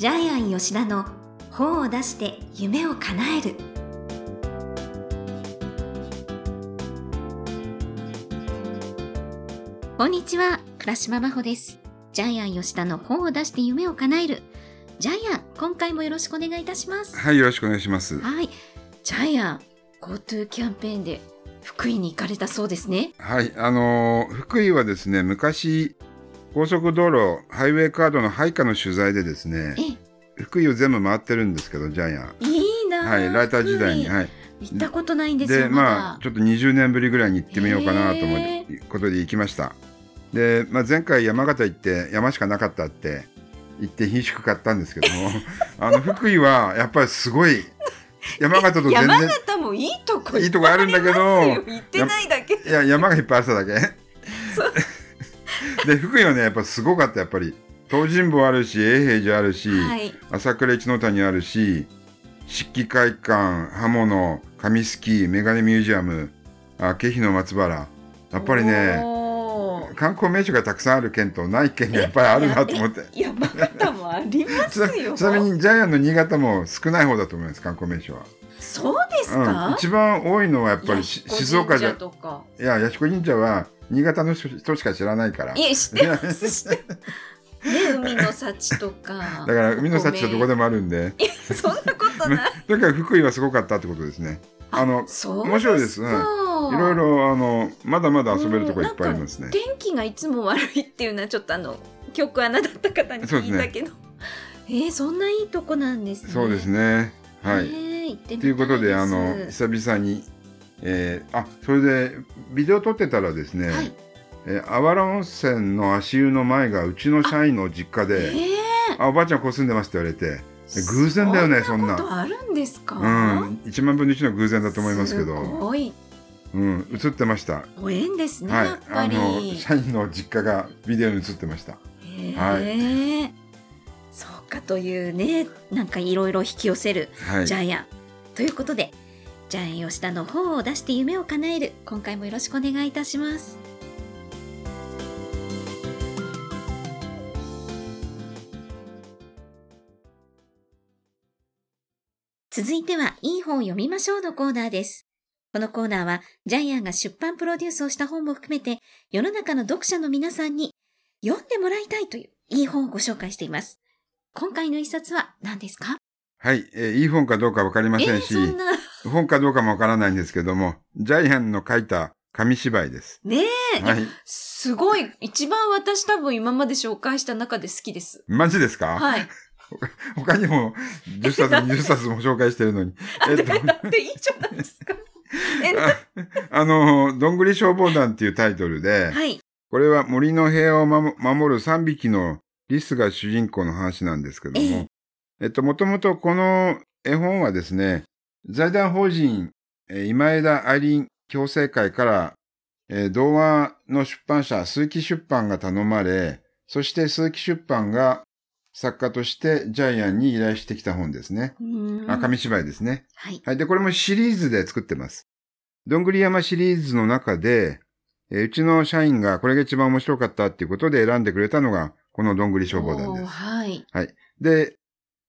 ジャイアン吉田の本を出して夢を叶える。こんにちは倉島真帆です。ジャイアン吉田の本を出して夢を叶える。ジャイアン今回もよろしくお願いいたします。はい、よろしくお願いします。はい。ジャイアン GoTo キャンペーンで福井に行かれたそうですね。はい、あのー福井はですね、昔、高速道路、ハイウェイカードの配下の取材でですね、え福井を全部回ってるんですけど、ジャイアン。いいなあはい、ライター時代に。はい。行ったことないんですよで、まあ、ちょっと20年ぶりぐらいに行ってみようかなと思へうことで行きました。で、まあ、前回山形行って、山しかなかったって言って品種買ったんですけども、あの、福井はやっぱりすごい、山形と全山然、形もいいとこいいとこあるんだけど行ってないだけいや、山がいっぱいあっただけ。で、福井はね、やっぱすごかった、やっぱり。東尋坊あるし、永平寺あるし、はい朝倉一の谷あるし、漆器会館、刃物、紙すき、メガネミュージアム、あ京浜の松原。やっぱりね、観光名所がたくさんある県とない県がやっぱりあるなと思って。山形もありますよ ちなみにジャイアンの新潟も少ない方だと思います、観光名所は。そうですうん、か、一番多いのはやっぱり静岡じゃいや、弥彦神社は新潟の人人しか知らないから。いえ知ってます。ね海の幸とかだから海の幸はどこでもあるんで、いやそんなことない。だから福井はすごかったってことですね。あの、そう面白いです。かいろいろあのまだまだ遊べるところいっぱいありますね。天気がいつも悪いっていうのはちょっとあの局アナだった方に聞いたけど、えー、そんないいとこなんですね。そうですね。はい。えー行ってみたということであすの久々に、えーあそれでビデオ撮ってたらですね、はい。えーあわら温泉の足湯の前がうちの社員の実家えで「あおばあちゃんこう住んでます」って言われてー、偶然だよねそんなあるんですか、うん。1万分の1の偶然だと思いますけすど、ごい。うん、映ってました。ご縁ですね、はい。やっ、ぱありの社員の実家がビデオに映ってました。へはえそうかというねなんかいろいろ引き寄せるはい。ジ、ャイアン、ということでジャイアン吉田の本を出して夢を叶える。今回もよろしくお願いいたします。続いてはいい本を読みましょうのコーナーです。このコーナーはジャイアンが出版プロデュースをした本も含めて世の中の読者の皆さんに読んでもらいたいといういい本をご紹介しています。今回の一冊は何ですか？はい、えーいい本かどうかわかりませんえーし、そんな本かどうかもわからないんですけども、ジャイアンの書いた紙芝居です。ねえ、はい。すごい。一番私多分今まで紹介した中で好きです。マジですか、はい。他にも10冊、20冊も紹介してるのに。えっと、だっていいじゃないですか？あの、どんぐり消防団っていうタイトルで、はい。これは森の平和を守守る3匹のリスが主人公の話なんですけども、えっと、もともとこの絵本はですね、財団法人、えー今枝愛林共生会から、えー童話の出版社、鈴木出版が頼まれ、そして鈴木出版が作家としてジャイアンに依頼してきた本ですね。あ、紙芝居ですね。はいはい。で、これもシリーズで作ってます。どんぐり山シリーズの中で、えーうちの社員がこれが一番面白かったっていうことで選んでくれたのが、このどんぐり消防団です。はいで、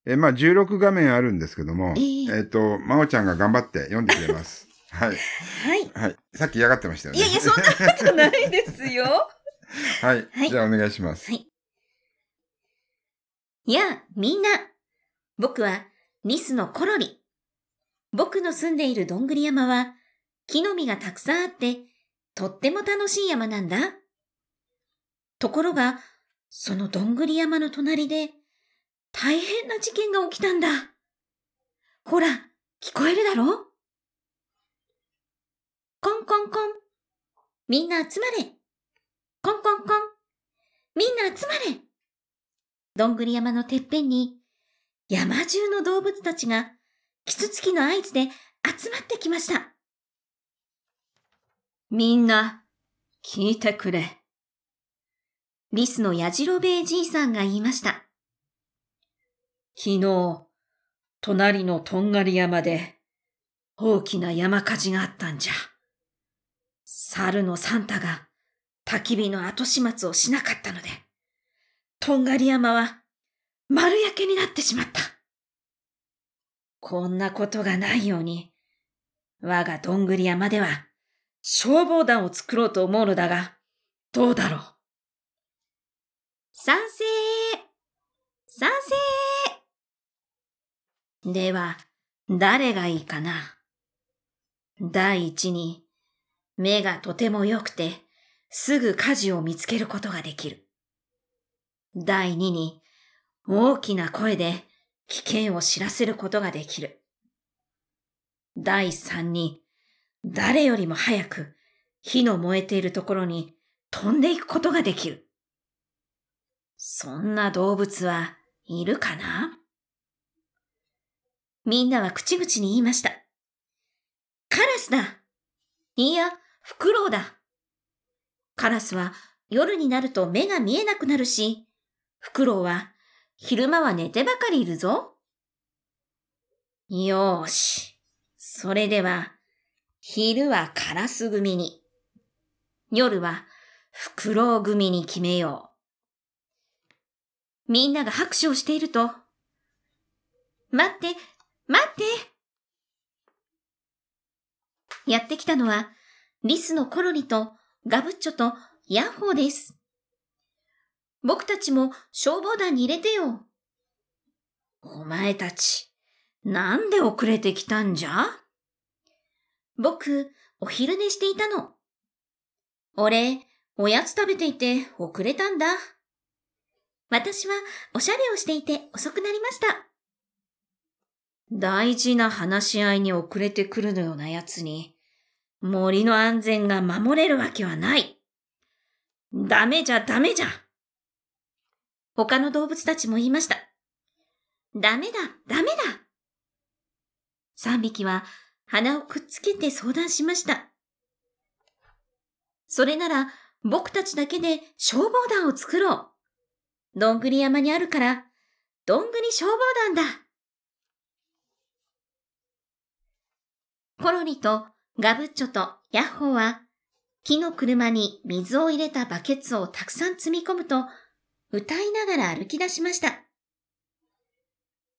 えーまあ、16画面あるんですけども、えーえっ、と、まおちゃんが頑張って読んでくれます。はい。はいはい。さっき嫌がってましたよね。いやいやそんなことないですよ はい。はいじゃあお願いします。はいやあみんな僕はリスのコロリ僕の住んでいるどんぐり山は木の実がたくさんあってとっても楽しい山なんだ。ところが、そのどんぐり山の隣で大変な事件が起きたんだ。ほら、聞こえるだろ？コンコンコン。みんな集まれ。コンコンコン。みんな集まれ。どんぐり山のてっぺんに山中の動物たちがキツツキの合図で集まってきました。みんな、聞いてくれ。リスのやじろべえじいさんが言いました。昨日、隣のとんがり山で大きな山火事があったんじゃ。猿のサンタが焚き火の後始末をしなかったので、とんがり山は丸焼けになってしまった。こんなことがないように、我がどんぐり山では消防団を作ろうと思うのだが、どうだろう。賛成賛成では、誰がいいかな？第一に、目がとても良くて、すぐ火事を見つけることができる。第二に、大きな声で危険を知らせることができる。第三に、誰よりも早く火の燃えているところに飛んでいくことができる。そんな動物はいるかな？みんなは口々に言いました。カラスだいや、フクロウだカラスは夜になると目が見えなくなるし、フクロウは昼間は寝てばかりいるぞ。よーし。それでは、昼はカラス組に、夜はフクロウ組に決めよう。みんなが拍手をしていると、待って、待ってやってきたのは、リスのコロリとガブッチョとヤッホーです。僕たちも消防団に入れてよ。お前たち、なんで遅れてきたんじゃ？僕、お昼寝していたの。俺、おやつ食べていて遅れたんだ。私はおしゃれをしていて遅くなりました。大事な話し合いに遅れてくるのような奴に、森の安全が守れるわけはない。ダメじゃダメじゃ。他の動物たちも言いました。ダメだ、ダメだ。三匹は鼻をくっつけて相談しました。それなら僕たちだけで消防団を作ろう。どんぐり山にあるから、どんぐり消防団だ。コロリとガブッチョとヤッホーは木の車に水を入れたバケツをたくさん積み込むと歌いながら歩き出しました。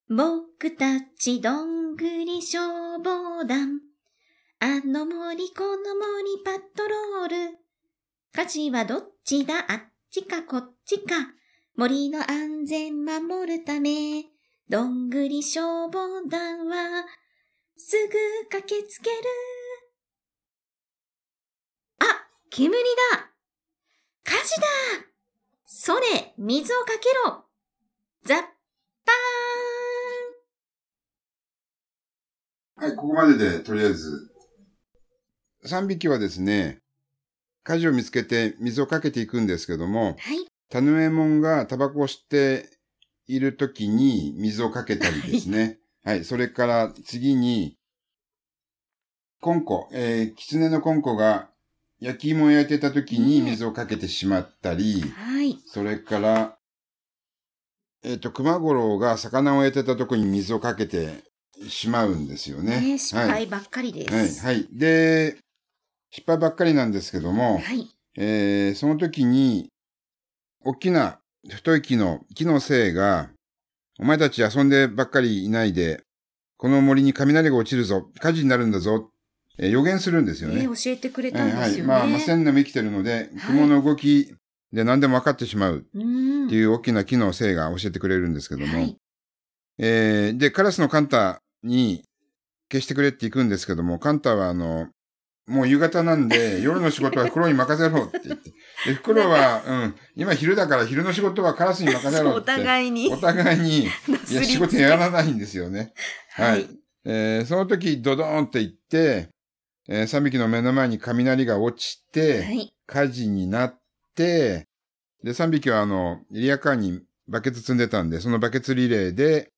僕たちどんぐり消防団。あの森この森パトロール。火事はどっちだあっちかこっちか。森の安全守るため。どんぐり消防団はすぐ駆けつける。あ、煙だ火事だそれ、水をかけろザッパーンはい、ここまでで、とりあえず。3匹はですね、火事を見つけて水をかけていくんですけども、はい。タヌエモンがタバコを吸っているときに水をかけたりですね。はい。それから次に、コンコ、えー、キツネのコンコが焼き芋を焼いてた時に水をかけてしまったり、はい。それから、えっ、ー、と、熊五郎が魚を焼いてたとこに水をかけてしまうんですよね。ね失敗ばっかりです。はい、はい。で、失敗ばっかりなんですけども、はい。えー、その時に、大きな太い木の、木のせいが、お前たち遊んでばっかりいないで、この森に雷が落ちるぞ、火事になるんだぞえー、予言するんですよね。えー、教えてくれたんですよね。はい。まあ、まあ、千年も生きてるので、雲の動きで何でも分かってしまうっていう大きな木の性が教えてくれるんですけども、はい、えー、で、カラスのカンタに消してくれって言くんですけども、カンタはあの、もう夕方なんで、夜の仕事は袋に任せろって言って。で、袋は、うん、今昼だから昼の仕事はカラスに任せろって。お互いに。お互いに、いや、仕事やらないんですよね。はい。えー、その時、ドドーンって言って、えー、3匹の目の前に雷が落ちて、はい、火事になって、で、3匹はあの、リアカーにバケツ積んでたんで、そのバケツリレーで、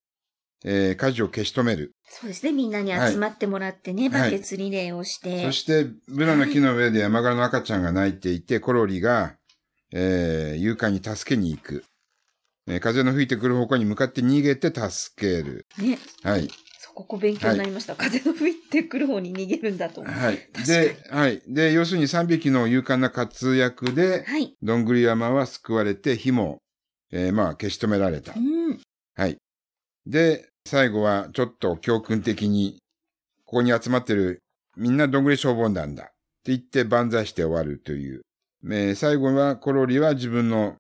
えー、火事を消し止める。そうですね。みんなに集まってもらってね、はい、バケツリレーをして。そして、ブナの木の上で山柄の赤ちゃんが泣いていて、コロリが、えー、勇敢に助けに行く。えー、風の吹いてくる方向に向かって逃げて助ける。ね。はい。ここ勉強になりました。はい、風の吹いてくる方に逃げるんだと思はい。で、はい。で、要するに3匹の勇敢な活躍で、はい。どんぐり山は救われて、火も、えー、まあ、消し止められた。うん。はい。で、最後はちょっと教訓的に、ここに集まってるみんなどんぐり消防団だって言って万歳して終わるという。えー最後はコロリは自分の、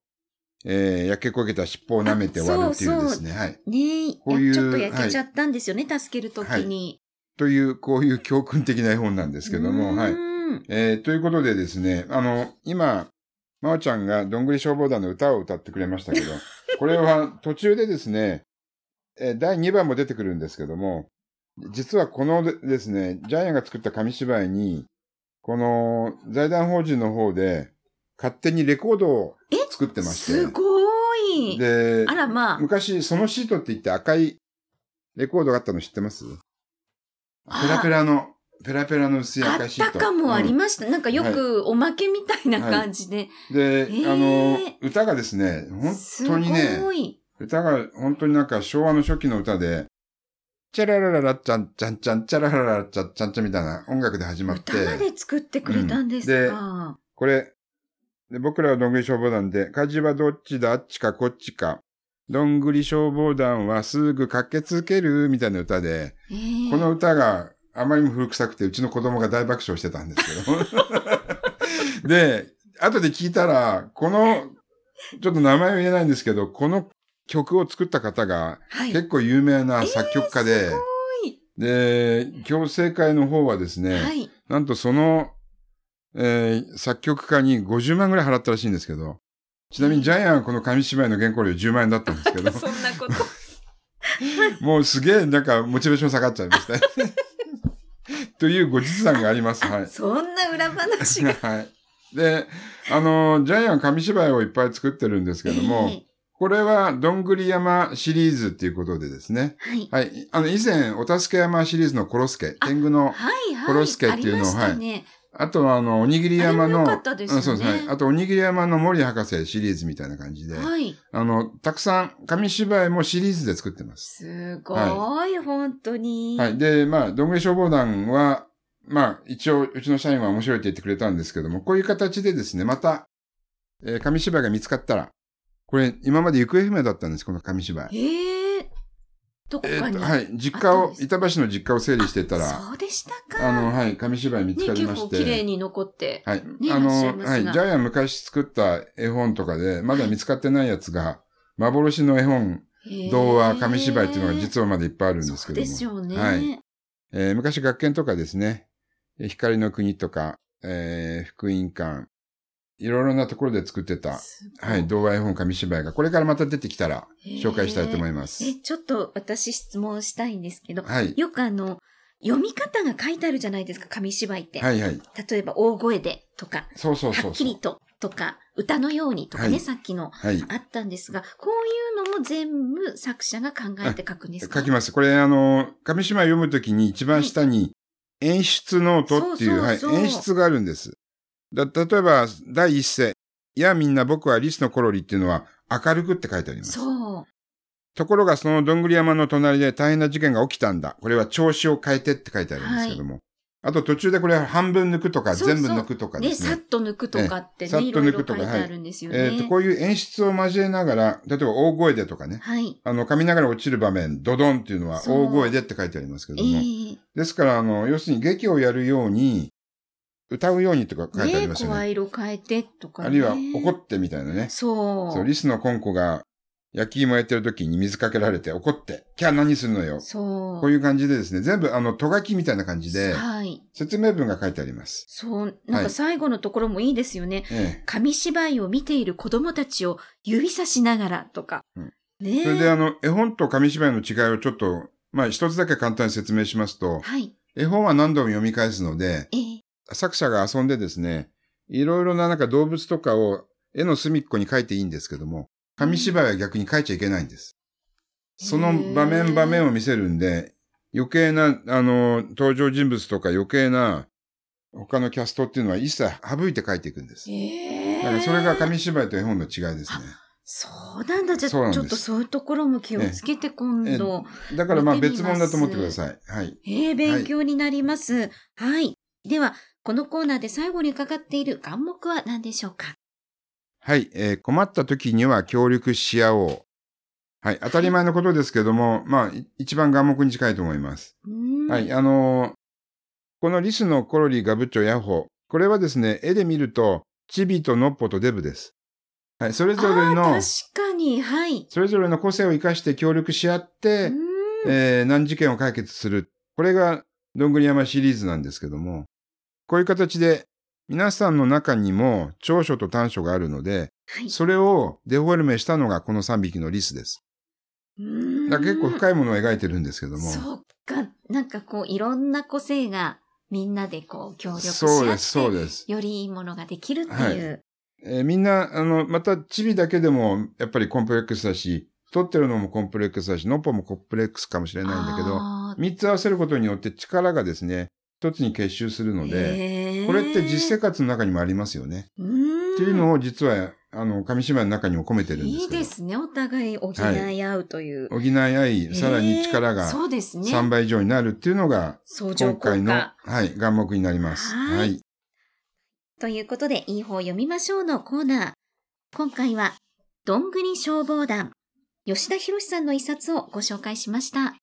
えー焼け焦げた尻尾を舐めて終わるっていうですね。はい。ねえ、こういうやちょっと焼けちゃったんですよね、助けるときに。という、こういう教訓的な絵本なんですけども、はい。えーということでですね、あの、今、まおちゃんがどんぐり消防団の歌を歌ってくれましたけど、これは途中でですね、えー第2番も出てくるんですけども、実はこのでですね、ジャイアンが作った紙芝居に、この財団法人の方で勝手にレコードを作ってまして、すごい。であ、らまあ。昔そのシートって言って赤いレコードがあったの知ってます？あペラペラの、ペラペラの薄いあ赤いシート。ったかもありうんました。なんかよくおまけみたいな感じで。で、ーあの、歌がですね、本当にすね、ごい。歌が本当になんか昭和の初期の歌で、チャララララッチャンチャンチャンチャララララッチャンチャンチャンみたいな音楽で始まって歌、まで作ってくれたんですか？これ、で僕らはどんぐり消防団で、火事はどっちだあっちかこっちか。どんぐり消防団はすぐ駆けつけるみたいな歌で、えーこの歌があまりにも古臭くて、うちの子供が大爆笑してたんですけど。で、後で聞いたら、この、ちょっと名前は言えないんですけど、この曲を作った方がはい。結構有名な作曲家で、で、強制会の方はですね、はい。なんとその、えー作曲家に50万ぐらい払ったらしいんですけど、ちなみにジャイアンはこの紙芝居の原稿料10万円だったんですけど、そんなこと。もうすげえなんかモチベーション下がっちゃいました。という後日談があります。はい。そんな裏話が。はい。で、あの、ジャイアンは紙芝居をいっぱい作ってるんですけども、えこれはどんぐり山シリーズっていうことでですね。ーはい。はい。あの、以前、お助け山シリーズのコロスケ、天狗の、はいはい。コロスケっていうのをありましたね。あとはあの、おにぎり山の、あねうんそうですね。あと、おにぎり山の森博士シリーズみたいな感じで、はい。あの、たくさん紙芝居もシリーズで作ってます。すごい、本当に。はい。で、まあ、どんぐり消防団は、まあ、一応、うちの社員は面白いって言ってくれたんですけども、こういう形でですね、また、えー紙芝居が見つかったら、これ、今まで行方不明だったんです、この紙芝居。ええどこかに。えーと、はい。実家を板橋の実家を整理してたら、そうでしたか。あの、はい、紙芝居見つね、結かりまして。構綺麗に残って。はい。ねあの、はい。ジャイアン昔作った絵本とかで、まだ見つかってないやつが、幻の絵本、童話、紙芝居っていうのが実はまだいっぱいあるんですけども。そうですよね。はい。えー昔学研とかですね、えー光の国とか、えー福音館、いろいろなところで作ってた、はい、童話絵本紙芝居が、これからまた出てきたら紹介したいと思いまます。え、ちょっと私質問したいんですけど、はい。よくあの、読み方が書いてあるじゃないですか、紙芝居って。はいはい。例えば、大声でとか、そうそうそうはっきり。ととか、歌のようにとかね、はいさっきのはい。あったんですが、こういうのも全部作者が考えて書くんですか？書きます。これ、あの、紙芝居読むときに一番下に、演出ノートっていうはい、演出があるんです。だ例えば、第一声、いやみんな僕はリスのコロリっていうのは、明るくって書いてあります。そう。ところがそのどんぐり山の隣で大変な事件が起きたんだ。これは調子を変えてって書いてあるんですけども。あと途中でこれ半分抜くとかそうそう全部抜くとかでね、すね。さっと抜くとかってね、ええさっと抜くとか書いてあるんですよね。えっ、と、こういう演出を交えながら、例えば大声でとかね。はい。あの、噛みながら落ちる場面、ドドンっていうのは大声でって書いてありますけえども。えですから、あの、要するに劇をやるように、歌うようにとか書いてありねますよね。声色変えてとかね。あるいは怒ってみたいなね。そう。そう、リスのコンコが焼き芋やってる時に水かけられて怒って、キャー何するのよ。そう。こういう感じでですね、全部あの、とがきみたいな感じで、はい。説明文が書いてあります。そう。なんか最後のところもいいですよね。え紙芝居を見ている子供たちを指さしながらとか。うんねえ。それであの、絵本と紙芝居の違いをちょっと、まあ一つだけ簡単に説明しますと、はい。絵本は何度も読み返すので、ええ作者が遊んでですね、いろいろななんか動物とかを絵の隅っこに描いていいんですけども、紙芝居は逆に描いちゃいけないんです。その場面場面を見せるんで、余計な、あの、登場人物とか余計な他のキャストっていうのは一切省いて描いていくんです。ええだからそれが紙芝居と絵本の違いですね。そうなんだ。じゃあ、ちょっとそういうところも気をつけて今度。だからまあ別物だと思ってください。はい。ええ勉強になります。はい。では、このコーナーで最後に伺っている願目は何でしょうか？はい、えー困った時には協力し合おう。はい。当たり前のことですけども、まあ、い一番眼目に近いと思います。はい。あのーこのリスのコロリー、ガブッチョ、ヤッホー。これはですね、絵で見ると、チビとノッポとデブです。はい。それぞれの、確かに、はい。それぞれの個性を生かして協力し合って、えー難事件を解決する。これが、どんぐり山シリーズなんですけども、こういう形で、皆さんの中にも長所と短所があるので、はい。それをデフォルメしたのがこの3匹のリスです。だ結構深いものを描いてるんですけども。そうか。なんかこう、いろんな個性がみんなでこう、協力し合って、そうです、そうです。よりいいものができるっていう。えーみんな、あの、また、チビだけでも、やっぱりコンプレックスだし、太ってるのもコンプレックスだし、ノッポもコンプレックスかもしれないんだけど、あー三つ合わせることによって力がですね、一つに結集するので、これって実生活の中にもありますよね。っていうのを実は、あの、紙芝居の中にも込めてるんですいいけど。ですね。お互い補い合うという。補い合い、さらに力がそうですね。3倍以上になるっていうのが。今回の、はい、眼目になります。はいはい。ということで、いい方読みましょうのコーナー。今回は、どんぐり消防団、吉田博さんの一冊をご紹介しました。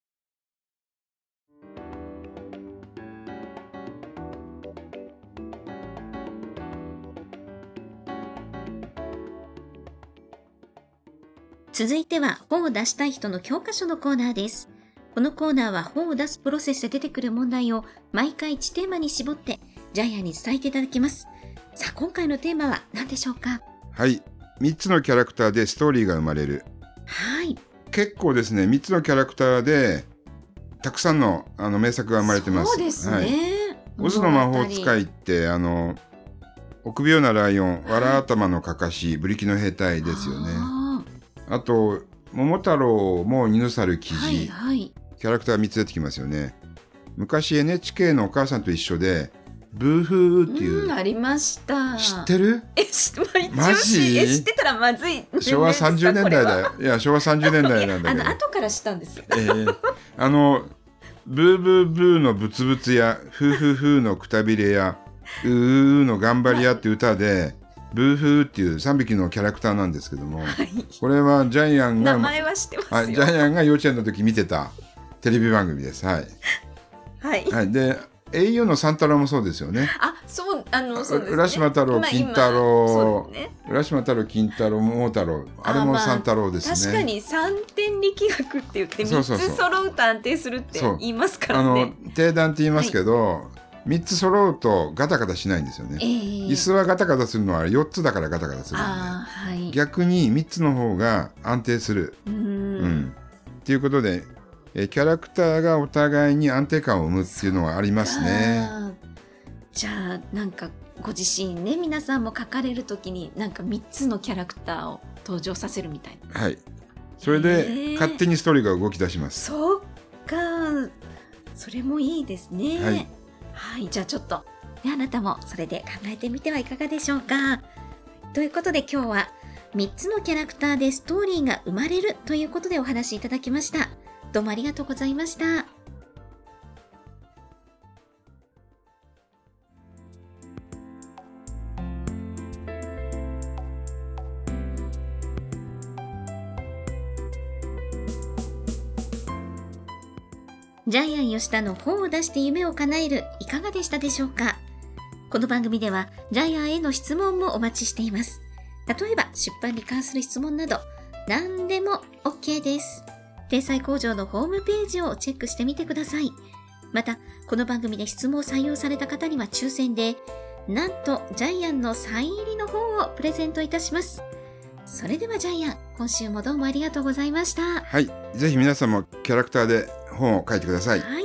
続いては、本を出したい人の教科書のコーナーです。このコーナーは本を出すプロセスで出てくる問題を毎回1テーマに絞ってジャイアンに伝えていただきます。さあ、今回のテーマは何でしょうか？はい。3つのキャラクターでストーリーが生まれる。はい。結構ですね、3つのキャラクターで、たくさんのあの名作が生まれてます。そうですね。はい。オズの魔法使いって、あの、臆病なライオン、わら頭のかかし、ブリキの兵隊ですよね。ああと、桃太郎も犬猿記ー事、はいはい。キャラクター3つ出てきますよね。昔 NHK のお母さんと一緒で、ブーフーっていう、うん、ありました。知ってる？え、知まマジ？え知ってたらまずい。昭和30年代だよ。いや、昭和30年代なんだ あの、けど。後から知ったんです。えーあの、ブーブーブーのブツブツや、フーフーフーのくたびれや、うーうーの頑張りやって歌で、ブーフーっていう3匹のキャラクターなんですけども、はい。これはジャイアンが、名前は知ってますジャイアンが幼稚園の時見てたテレビ番組です。はい。はい。はい、で、au の三太郎もそうですよね。あ、そう、あの、そうですね。浦島太郎今金太郎ね。浦島太郎、金太郎、桃太郎、あれあまあも三太郎ですね。確かに三点力学って言って三そうそうそうつ揃うと安定するって言いますかあのらね。、定段って言いますけど、三3つ揃うとガタガタしないんですよね。ええ椅子はガタガタするのは4つだからガタガタするんああはい。で逆に3つの方が安定する。ううんん。っていうことで、えーキャラクターがお互いに安定感を生むっていうのはありますね。じゃあなんかご自身ね皆さんも書かれるときになんか三つのキャラクターを登場させるみたいな。はい。それへでー勝手にストーリーが動き出します。そっかそれもいいですね。はいはいじゃあちょっと、ね、あなたもそれで考えてみてはいかがでしょうか。ということで今日は3つのキャラクターでストーリーが生まれるということでお話しいただきました。どうもありがとうございました。ジャイアン吉田の本を出して夢を叶えるいかがでしたでしょうか？この番組ではジャイアンへの質問もお待ちしています。例えば出版に関する質問など何でも OK です。天才工場のホームページをチェックしてみてください。また、この番組で質問を採用された方には抽選で、なんとジャイアンのサイン入りの本をプレゼントいたします。それではジャイアン、今週もどうもありがとうございました。はい。ぜひ皆さんもキャラクターで本を書いてください。はい。